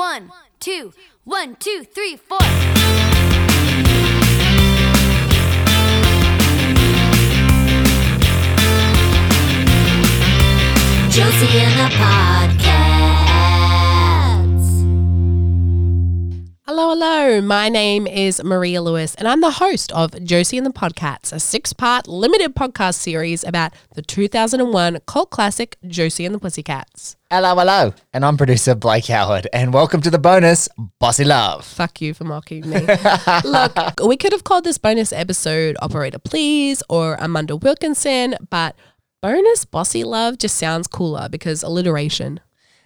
One, two, one, two, three, four. Josie and the Podcats. Hello, hello. My name is Maria Lewis, and I'm the host of Josie and the Podcats, a six part limited podcast series about the 2001 cult classic Josie and the Pussycats. Hello, hello. And I'm producer Blake Howard. And welcome to the bonus Bossy Love. Fuck you for mocking me. Look, we could have called this bonus episode Operator Please or Amanda Wilkinson, but bonus Bossy Love just sounds cooler because alliteration.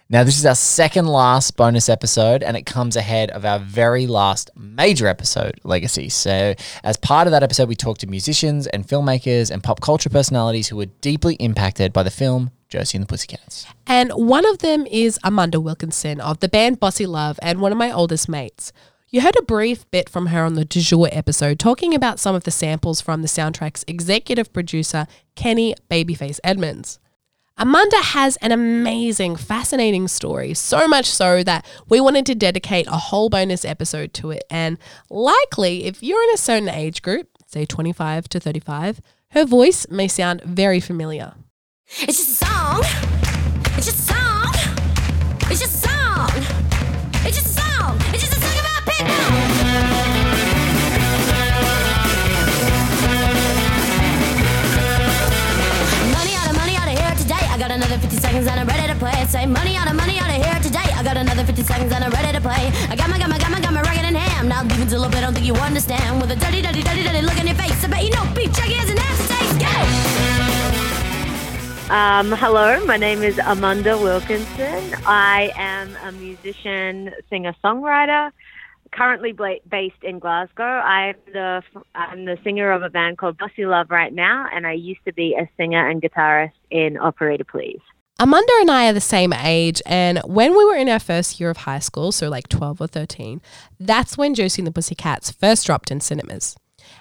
Now, this is our second last bonus episode, and it comes ahead of our very last major episode, Legacy. So, as part of that episode, we talked to musicians and filmmakers and pop culture personalities who were deeply impacted by the film Josie and the Pussycats. And one of them is Amanda Wilkinson of the band Bossy Love and one of my oldest mates. You heard a brief bit from her on the du jour episode talking about some of the samples from the soundtrack's executive producer, Kenny Babyface Edmonds. Amanda has an amazing, fascinating story, so much so that we wanted to dedicate a whole bonus episode to it. And likely, if you're in a certain age group, say 25 to 35, her voice may sound very familiar. It's just a song. It's just a song. It's just a song. It's just a song. It's just a song about people. 50 seconds and I'm ready to play. Say money out of money out of here today. I got another 50 seconds and I'm ready to play. I got my, got my, got my, got my rugged in ham. Now leave it till I don't think you understand. With a dirty, dirty, dirty, dirty look in your face. I bet you know beef jerky has an aftertaste. Go! Um, hello, my name is Amanda Wilkinson. I am a musician, singer, songwriter, currently based in Glasgow. I'm the I'm the singer of a band called Bossy Love right now, and I used to be a singer and guitarist in Operator Please. Amanda and I are the same age, and when we were in our first year of high school, so like 12 or 13, that's when Josie and the Pussycats first dropped in cinemas.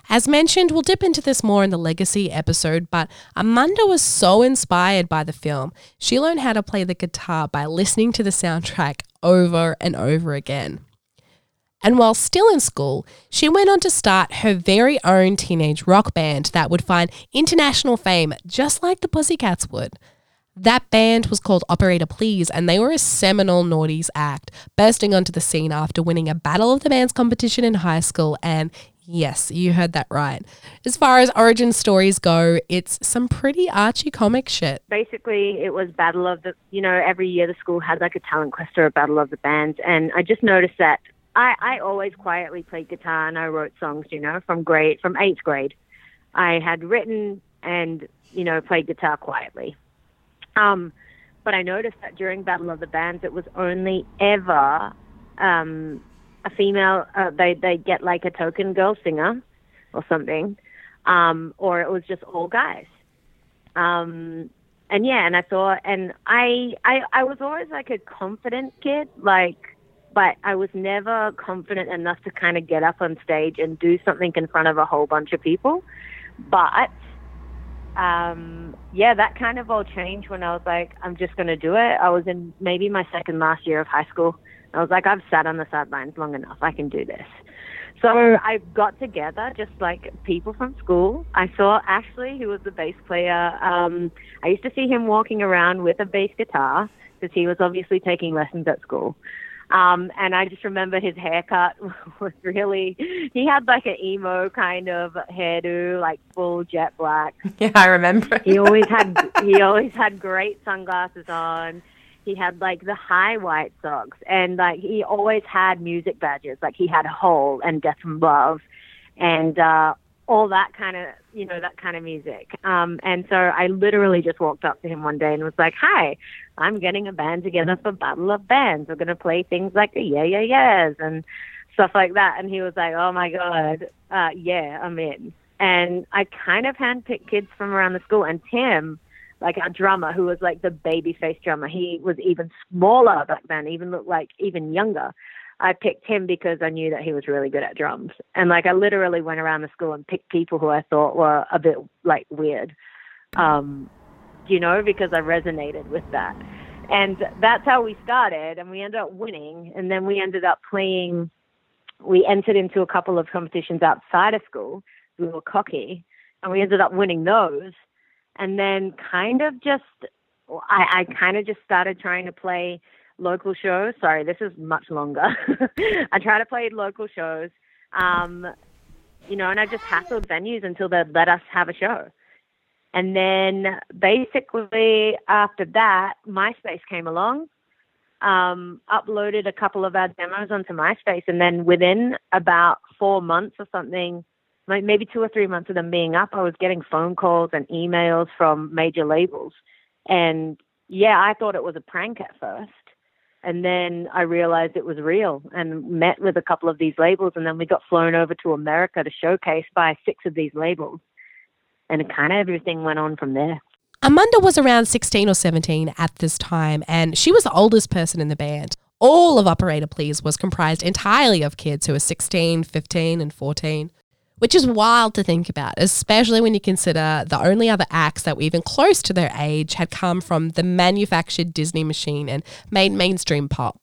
As mentioned, we'll dip into this more in the Legacy episode, but Amanda was so inspired by the film, she learned how to play the guitar by listening to the soundtrack over and over again. And while still in school, she went on to start her very own teenage rock band that would find international fame just like the Pussycats would. That band was called Operator Please, and they were a seminal noughties act, bursting onto the scene after winning a Battle of the Bands competition in high school. And yes, you heard that right. As far as origin stories go, it's some pretty Archie comic shit. Basically, it was Battle of the. You know, every year the school had like a talent quest or a Battle of the Bands, and I just noticed that I I always quietly played guitar and I wrote songs. You know, from grade from eighth grade, I had written and you know played guitar quietly. Um, but I noticed that during Battle of the Bands, it was only ever um, a female. Uh, they they get like a token girl singer or something, um, or it was just all guys. Um, and yeah, and I thought, and I I I was always like a confident kid, like, but I was never confident enough to kind of get up on stage and do something in front of a whole bunch of people. But um, yeah, that kind of all changed when I was like, I'm just going to do it. I was in maybe my second last year of high school. I was like, I've sat on the sidelines long enough. I can do this. So I got together just like people from school. I saw Ashley, who was the bass player. Um, I used to see him walking around with a bass guitar because he was obviously taking lessons at school. Um, and I just remember his haircut was really, he had like an emo kind of hairdo, like full jet black. Yeah, I remember. He always had, he always had great sunglasses on. He had like the high white socks and like he always had music badges. Like he had Hole and Death from Above and, uh, all that kind of, you know, that kind of music. Um, and so I literally just walked up to him one day and was like, hi, I'm getting a band together for Battle of Bands. We're going to play things like the Yeah, Yeah, Yeahs and stuff like that. And he was like, oh my God, uh, yeah, I'm in. And I kind of handpicked kids from around the school. And Tim, like our drummer, who was like the baby face drummer, he was even smaller back then, even looked like even younger. I picked him because I knew that he was really good at drums. And like I literally went around the school and picked people who I thought were a bit like weird. Um, you know, because I resonated with that. And that's how we started, and we ended up winning. And then we ended up playing. We entered into a couple of competitions outside of school. We were cocky, and we ended up winning those. And then kind of just, I, I kind of just started trying to play local shows. Sorry, this is much longer. I try to play local shows, um, you know, and I just hassled venues until they'd let us have a show. And then basically after that, MySpace came along, um, uploaded a couple of our demos onto MySpace, and then within about four months or something, maybe two or three months of them being up, I was getting phone calls and emails from major labels. And yeah, I thought it was a prank at first. And then I realized it was real and met with a couple of these labels. And then we got flown over to America to showcase by six of these labels and kind of everything went on from there. Amanda was around 16 or 17 at this time, and she was the oldest person in the band. All of Operator Please was comprised entirely of kids who were 16, 15, and 14, which is wild to think about, especially when you consider the only other acts that were even close to their age had come from the manufactured Disney machine and made mainstream pop.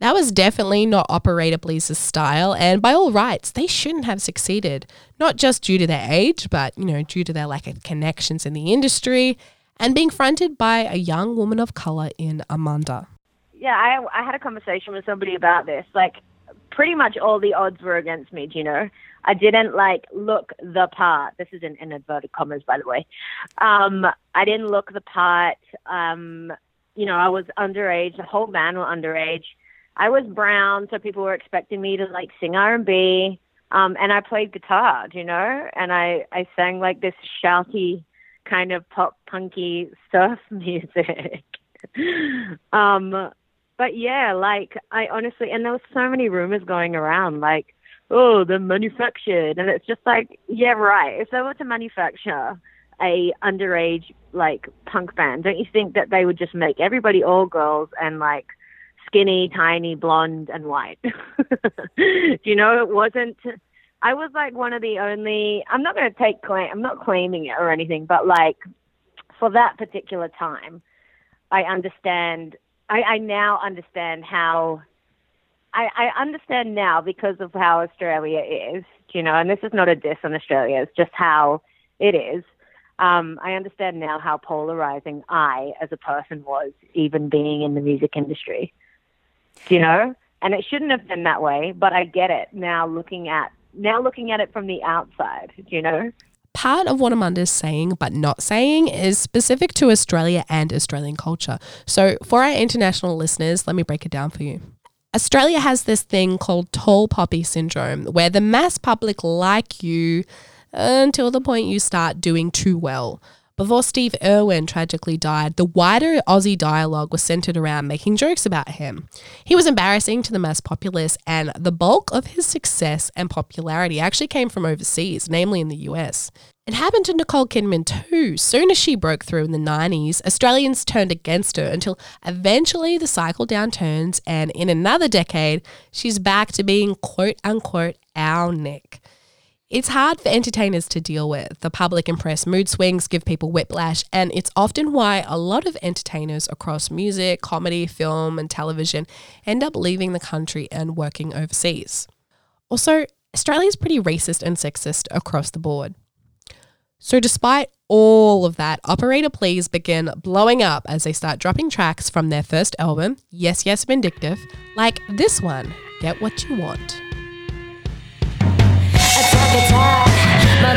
That was definitely not Operator Please's style, and by all rights, they shouldn't have succeeded. Not just due to their age, but you know, due to their lack of connections in the industry and being fronted by a young woman of color in Amanda. Yeah, I I had a conversation with somebody about this. Like, pretty much all the odds were against me. Do you know? I didn't like look the part. This is in, in inverted commas, by the way. Um, I didn't look the part. Um, you know, I was underage. The whole band were underage. I was brown, so people were expecting me to like sing R and B. Um, and I played guitar, you know, and I I sang like this shouty kind of pop punky surf music. um, but yeah, like I honestly, and there was so many rumors going around, like, oh, they're manufactured, and it's just like, yeah, right. If they were to manufacture a underage like punk band, don't you think that they would just make everybody all girls and like skinny, tiny, blonde, and white. you know, it wasn't. I was like one of the only. I'm not going to take claim. I'm not claiming it or anything, but like for that particular time, I understand. I, I now understand how. I, I understand now because of how Australia is, you know, and this is not a diss on Australia. It's just how it is. Um, I understand now how polarizing I, as a person, was, even being in the music industry you know? And it shouldn't have been that way, but I get it now looking at now looking at it from the outside, you know? Part of what Amanda's saying but not saying is specific to Australia and Australian culture. So, for our international listeners, let me break it down for you. Australia has this thing called tall poppy syndrome, where the mass public like you until the point you start doing too well. Before Steve Irwin tragically died, the wider Aussie dialogue was centered around making jokes about him. He was embarrassing to the mass populace, and the bulk of his success and popularity actually came from overseas, namely in the US. It happened to Nicole Kidman too. Soon as she broke through in the 90s, Australians turned against her until eventually the cycle downturns, and in another decade, she's back to being quote unquote our Nick. It's hard for entertainers to deal with. The public and press mood swings give people whiplash, and it's often why a lot of entertainers across music, comedy, film, and television end up leaving the country and working overseas. Also, Australia is pretty racist and sexist across the board. So, despite all of that, Operator Please begin blowing up as they start dropping tracks from their first album, Yes, Yes, Vindictive, like this one, Get What You Want. Attack. My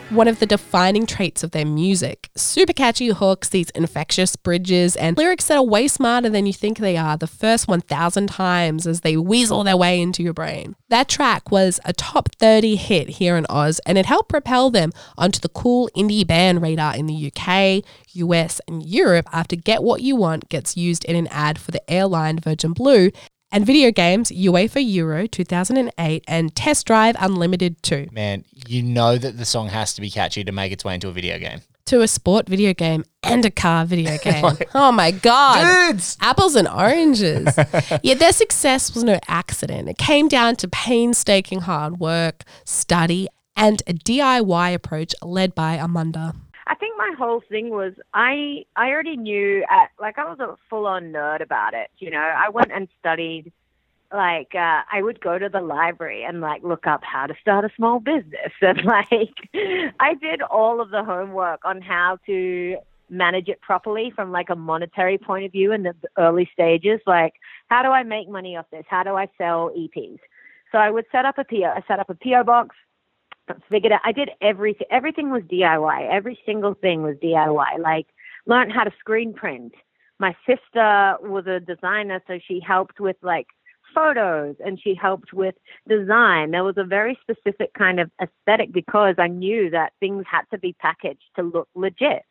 one of the defining traits of their music. Super catchy hooks, these infectious bridges, and lyrics that are way smarter than you think they are the first 1,000 times as they weasel their way into your brain. That track was a top 30 hit here in Oz, and it helped propel them onto the cool indie band radar in the UK, US, and Europe after Get What You Want gets used in an ad for the airline Virgin Blue and video games UEFA Euro 2008 and Test Drive Unlimited 2 Man, you know that the song has to be catchy to make its way into a video game. to a sport video game and a car video game. oh my God. Dudes! Apples and oranges. Yet their success was no accident. It came down to painstaking hard work, study, and a DIY approach led by Amanda. My whole thing was I I already knew at, like I was a full on nerd about it. You know, I went and studied like uh, I would go to the library and like look up how to start a small business and like I did all of the homework on how to manage it properly from like a monetary point of view in the early stages. Like how do I make money off this? How do I sell EPs? So I would set up a PO. I set up a PO box figured out I did everything everything was DIY. Every single thing was DIY. Like learned how to screen print. My sister was a designer so she helped with like photos and she helped with design. There was a very specific kind of aesthetic because I knew that things had to be packaged to look legit.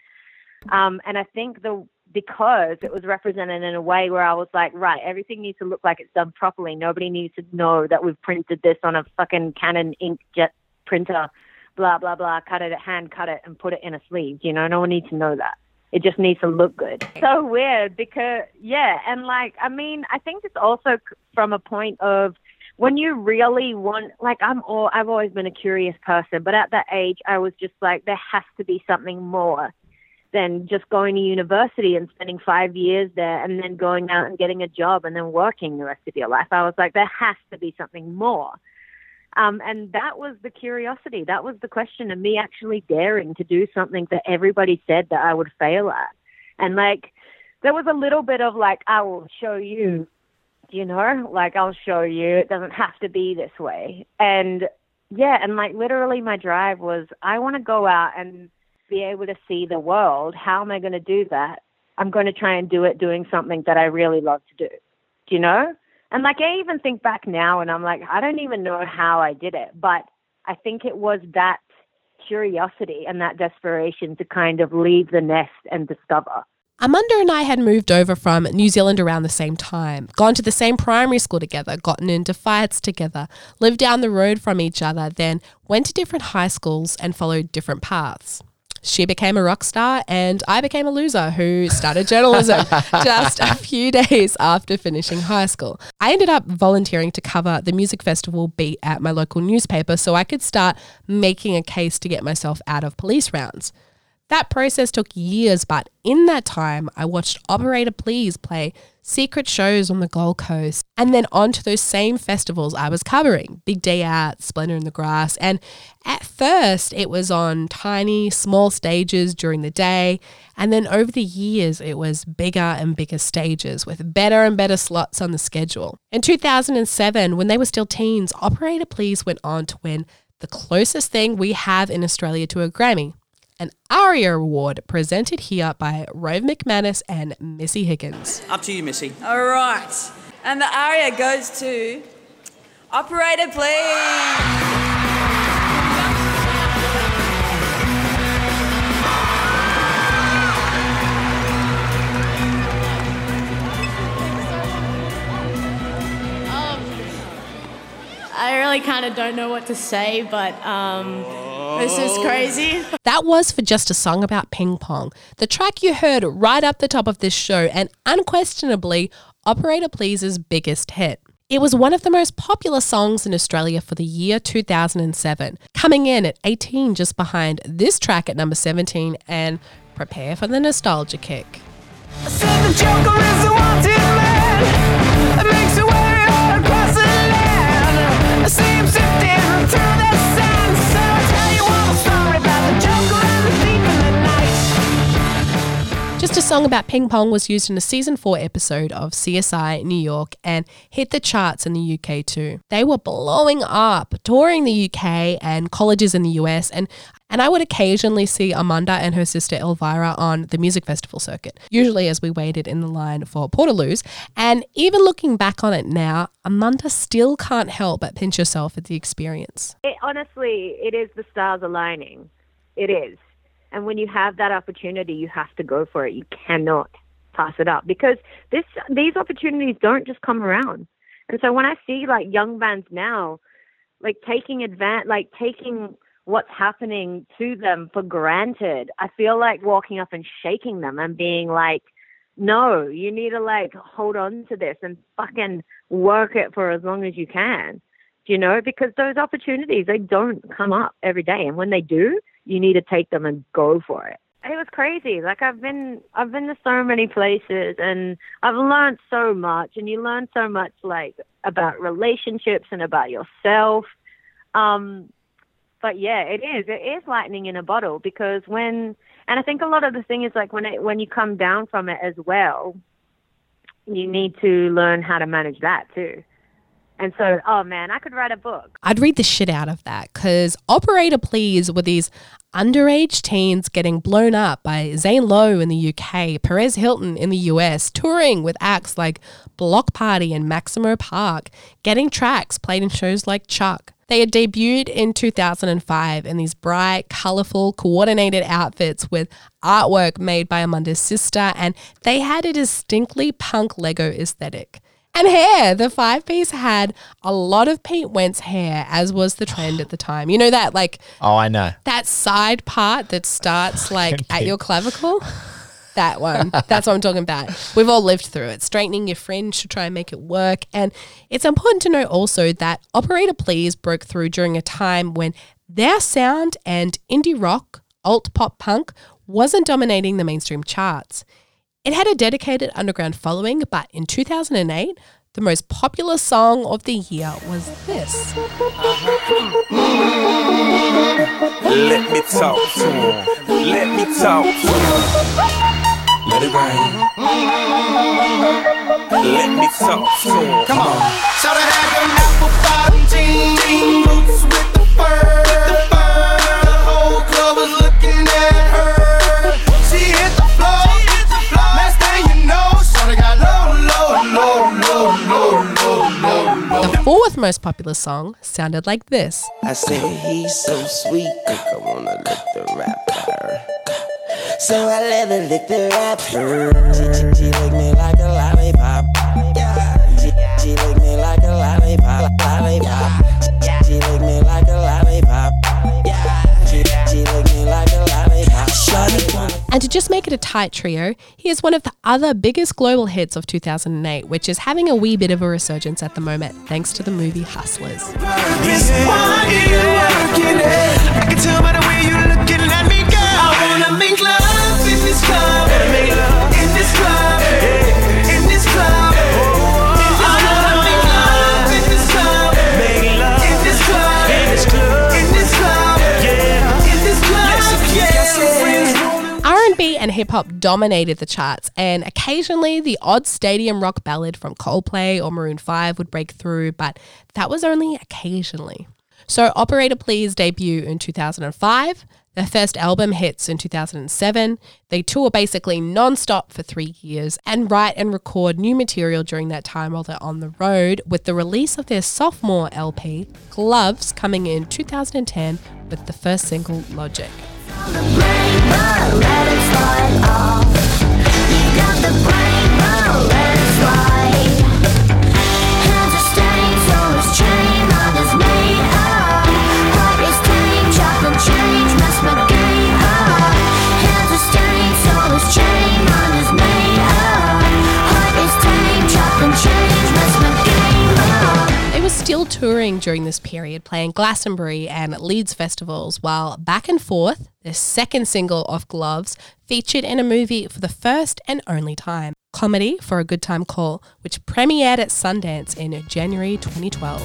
Um, and I think the because it was represented in a way where I was like, right, everything needs to look like it's done properly. Nobody needs to know that we've printed this on a fucking Canon inkjet printer, blah blah blah. Cut it, hand cut it, and put it in a sleeve. You know, no one needs to know that. It just needs to look good. So weird because yeah, and like I mean, I think it's also from a point of when you really want like I'm all I've always been a curious person, but at that age I was just like there has to be something more than just going to university and spending five years there and then going out and getting a job and then working the rest of your life. I was like, there has to be something more. Um, and that was the curiosity. That was the question of me actually daring to do something that everybody said that I would fail at. And like, there was a little bit of like, I will show you, you know, like I'll show you. It doesn't have to be this way. And yeah, and like literally my drive was, I want to go out and be able to see the world. How am I going to do that? I'm going to try and do it doing something that I really love to do. Do you know? And like I even think back now and I'm like, I don't even know how I did it, but I think it was that curiosity and that desperation to kind of leave the nest and discover. Amanda and I had moved over from New Zealand around the same time, gone to the same primary school together, gotten into fights together, lived down the road from each other, then went to different high schools and followed different paths. She became a rock star, and I became a loser who started journalism just a few days after finishing high school. I ended up volunteering to cover the music festival beat at my local newspaper so I could start making a case to get myself out of police rounds. That process took years, but in that time, I watched Operator Please play secret shows on the Gold Coast and then on to those same festivals I was covering Big Day Out, Splendour in the Grass. And at first, it was on tiny, small stages during the day. And then over the years, it was bigger and bigger stages with better and better slots on the schedule. In 2007, when they were still teens, Operator Please went on to win the closest thing we have in Australia to a Grammy an ARIA Award presented here by Rove McManus and Missy Higgins. Up to you, Missy. All right. And the aria goes to Operator, please. I really kind of don't know what to say, but um, this is oh. crazy. That was for just a song about ping pong, the track you heard right up the top of this show, and unquestionably Operator Please's biggest hit. It was one of the most popular songs in Australia for the year 2007, coming in at 18 just behind this track at number 17 and prepare for the nostalgia kick. Just a song about ping pong was used in a season 4 episode of CSI New York and hit the charts in the UK too. They were blowing up, touring the UK and colleges in the US and and I would occasionally see Amanda and her sister Elvira on the music festival circuit, usually as we waited in the line for Portaloos. And even looking back on it now, Amanda still can't help but pinch herself at the experience. it, honestly, it is the stars aligning. It is. And when you have that opportunity, you have to go for it. You cannot pass it up because this these opportunities don't just come around. And so when I see like young bands now, like taking advan like taking what's happening to them for granted, I feel like walking up and shaking them and being like, no, you need to like hold on to this and fucking work it for as long as you can you know, because those opportunities they don't come up every day, and when they do, you need to take them and go for it. It was crazy. Like I've been, I've been to so many places, and I've learned so much. And you learn so much, like about relationships and about yourself. Um, but yeah, it is. It is lightning in a bottle because when, and I think a lot of the thing is like when it when you come down from it as well, you need to learn how to manage that too. And so, oh man, I could write a book. I'd read the shit out of that because Operator Please were these underage teens getting blown up by Zane Lowe in the UK, Perez Hilton in the US, touring with acts like Bloc Party and Maximo Park, getting tracks played in shows like Chuck. They had debuted in 2005 in these bright, colorful, coordinated outfits with artwork made by Amanda's sister, and they had a distinctly punk Lego aesthetic. And hair. The five piece had a lot of Pete Wentz hair, as was the trend at the time. You know that like Oh, I know. that side part that starts like at your clavicle? That one. That's what I'm talking about. We've all lived through it. Straightening your fringe to try and make it work. And it's important to know also that Operator Please broke through during a time when their sound and indie rock, alt pop punk wasn't dominating the mainstream charts. It had a dedicated underground following, but in 2008, the most popular song of the year was this. Let me talk to him. Let me talk to him. Let it rain. Let me talk to him. Come on. Shout out had them apple bottom jean boots with. The fur. Fourth most popular song sounded like this. I he's so sweet, I wanna lick the rapper. So I let her lick the rapper. She, she, she me like a lollipop. She, she me like a lollipop. Lollipop. And to just make it a tight trio, here's one of the other biggest global hits of 2008, which is having a wee bit of a resurgence at the moment, thanks to the movie Hustlers. This hip hop dominated the charts, and occasionally the odd stadium rock ballad from Coldplay or Maroon 5 would break through, but that was only occasionally. So Operator Please debut in 2005. Their first album hits in 2007. They tour basically non-stop for three years and write and record new material during that time while they're on the road, with the release of their sophomore LP, Gloves, coming in 2010 with the first single, Logic. They were still touring during this period, playing Glastonbury and Leeds festivals, while Back and Forth, their second single off Gloves, featured in a movie for the first and only time, Comedy for a Good Time Call, which premiered at Sundance in January 2012.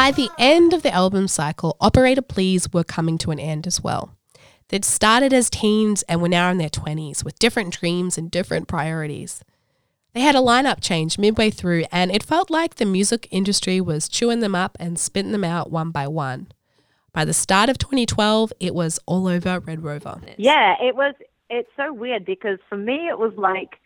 By the end of the album cycle, Operator Please were coming to an end as well. They'd started as teens and were now in their 20s with different dreams and different priorities. They had a lineup change midway through, and it felt like the music industry was chewing them up and spitting them out one by one. By the start of 2012, it was all over Red Rover. Yeah, it was. It's so weird because for me, it was like,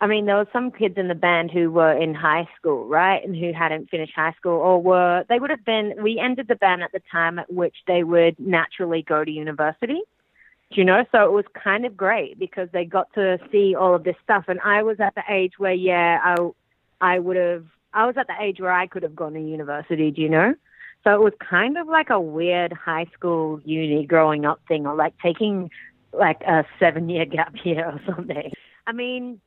I mean, there were some kids in the band who were in high school, right, and who hadn't finished high school, or were they would have been. We ended the band at the time at which they would naturally go to university. You know? So it was kind of great because they got to see all of this stuff, and I was at the age where, yeah, I, I would have. I was at the age where I could have gone to university. Do you know? So it was kind of like a weird high school uni growing up thing, or like taking like a seven year gap year or something. I mean,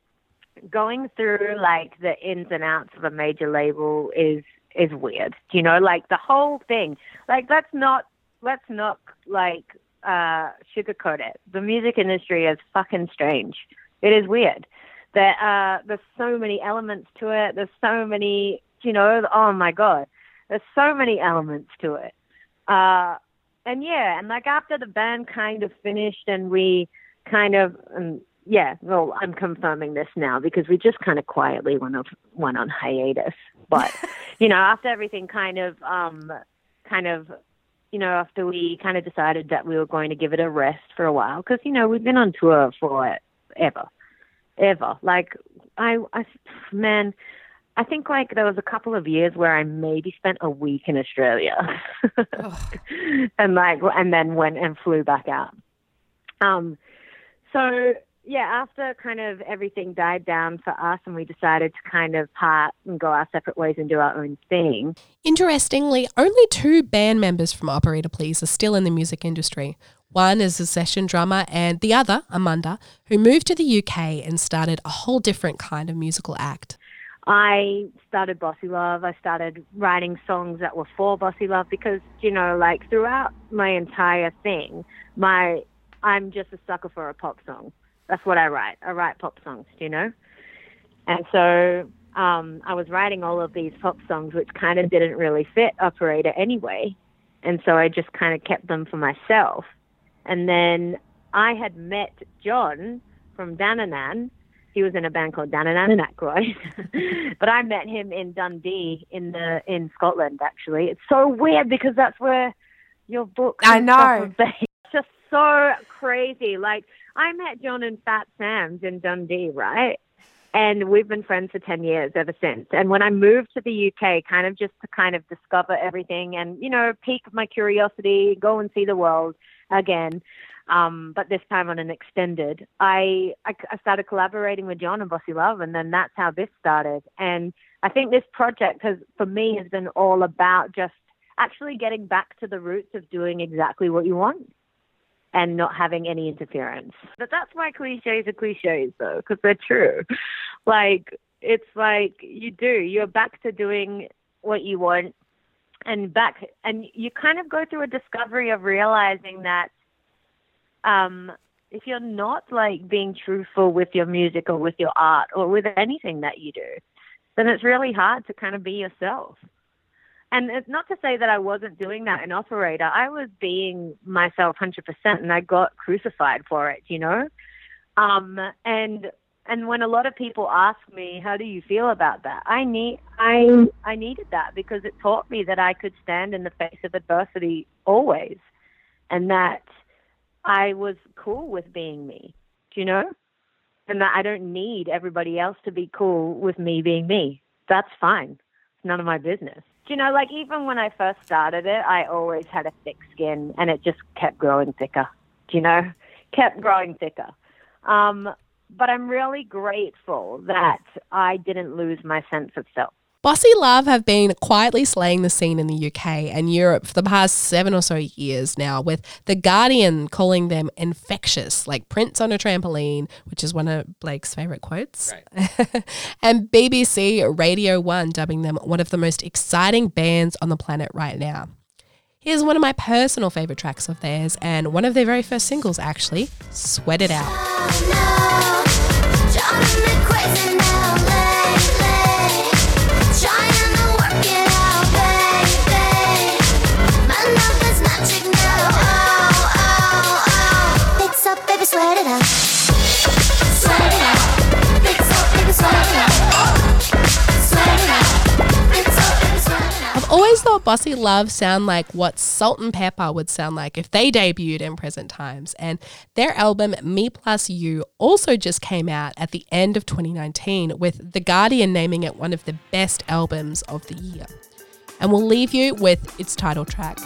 going through like the ins and outs of a major label is is weird. You know, like the whole thing. Like let's not let's not like uh sugarcoat it. The music industry is fucking strange. It is weird. There uh there's so many elements to it. There's so many you know, oh my god. There's so many elements to it. Uh and yeah, and like after the band kind of finished and we kind of um, yeah, well, I'm confirming this now because we just kind of quietly went on went on hiatus. But you know, after everything kind of um kind of you know, after we kind of decided that we were going to give it a rest for a while because you know we've been on tour for ever, ever. Like I, I, man, I think like there was a couple of years where I maybe spent a week in Australia, and like and then went and flew back out. Um, so yeah, after kind of everything died down for us and we decided to kind of part and go our separate ways and do our own thing. Interestingly, only two band members from Operator Please are still in the music industry. One is a session drummer, and the other, Amanda, who moved to the UK and started a whole different kind of musical act. I started Bossy Love. I started writing songs that were for Bossy Love because, you know, like throughout my entire thing, my I'm just a sucker for a pop song. That's what I write. I write pop songs, you know? And so um, I was writing all of these pop songs, which kind of didn't really fit Operator anyway. And so I just kind of kept them for myself. And then I had met John from Dananananaykroyd. He was in a band called Dananan and Aykroyd. but I met him in Dundee in the in Scotland actually. It's so weird because that's where your book I know. stuff was based. It's just so crazy. Like I met John and Fat Sam's in Dundee, right? And we've been friends for 10 years ever since. And when I moved to the UK, kind of just to kind of discover everything and, you know, pique my curiosity, go and see the world again, um, but this time on an extended, I, I, I started collaborating with John and Bossy Love, and then that's how this started. And I think this project has, for me, has been all about just actually getting back to the roots of doing exactly what you want and not having any interference. But that's why cliches are cliches, though, because they're true. Like, it's like you do, you're back to doing what you want and back, and you kind of go through a discovery of realizing that um, if you're not like being truthful with your music or with your art or with anything that you do, then it's really hard to kind of be yourself. And it's not to say that I wasn't doing that in Operator. I was being myself 100% and I got crucified for it, you know? Um, and and when a lot of people ask me, how do you feel about that? I need I I needed that because it taught me that I could stand in the face of adversity always and that I was cool with being me. Do you know? And that I don't need everybody else to be cool with me being me. That's fine. It's none of my business. You know, like even when I first started it, I always had a thick skin and it just kept growing thicker. Do you know? Kept growing thicker. Um, but I'm really grateful that I didn't lose my sense of self. Bossy Love have been quietly slaying the scene in the UK and Europe for the past seven or so years now, with The Guardian calling them infectious, like Prince on a trampoline, which is one of Blake's favourite quotes. and BBC Radio 1 dubbing them one of the most exciting bands on the planet right now. Here's one of my personal favourite tracks of theirs and one of their very first singles, actually Sweat It Out. Trying to Bossy Love sound like what Salt-N-Pepa would sound like if they debuted in present times. And their album Me Plus You also just came out at the end of 2019, with The Guardian naming it one of the best albums of the year. And we'll leave you with its title track.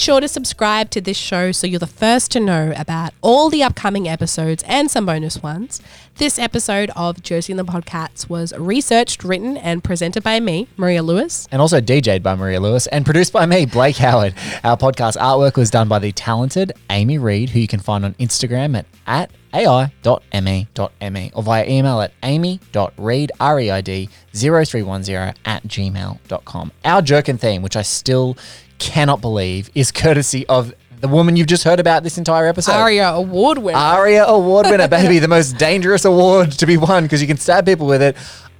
Sure to subscribe to this show so you're the first to know about all the upcoming episodes and some bonus ones. This episode of Josie and the Podcats was researched, written, and presented by me, Maria Lewis. and also DJ'd by Maria Lewis and produced by me, Blake Howard. Our podcast artwork was done by the talented Amy Reid, who you can find on Instagram at, at ai.me.me or via email at amy.reid, R-E-I-D, 0310 at gmail.com. Our jerkin theme, which I still cannot believe, is courtesy of the woman you've just heard about this entire episode. ARIA award winner. ARIA award winner, baby, the most dangerous award to be won because you can stab people with it.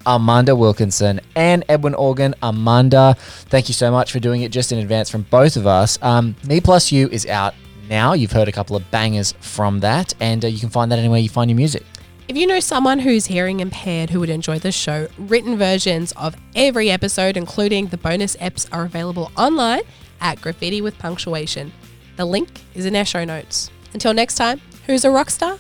Amanda Wilkinson and Edwin Organ. Amanda, thank you so much for doing it just in advance from both of us. Um, Me Plus You is out now. You've heard a couple of bangers from that, and uh, you can find that anywhere you find your music. If you know someone who's hearing impaired who would enjoy this show, written versions of every episode, including the bonus eps, are available online at Graffiti with Punctuation. The link is in our show notes. Until next time, who's a rock star?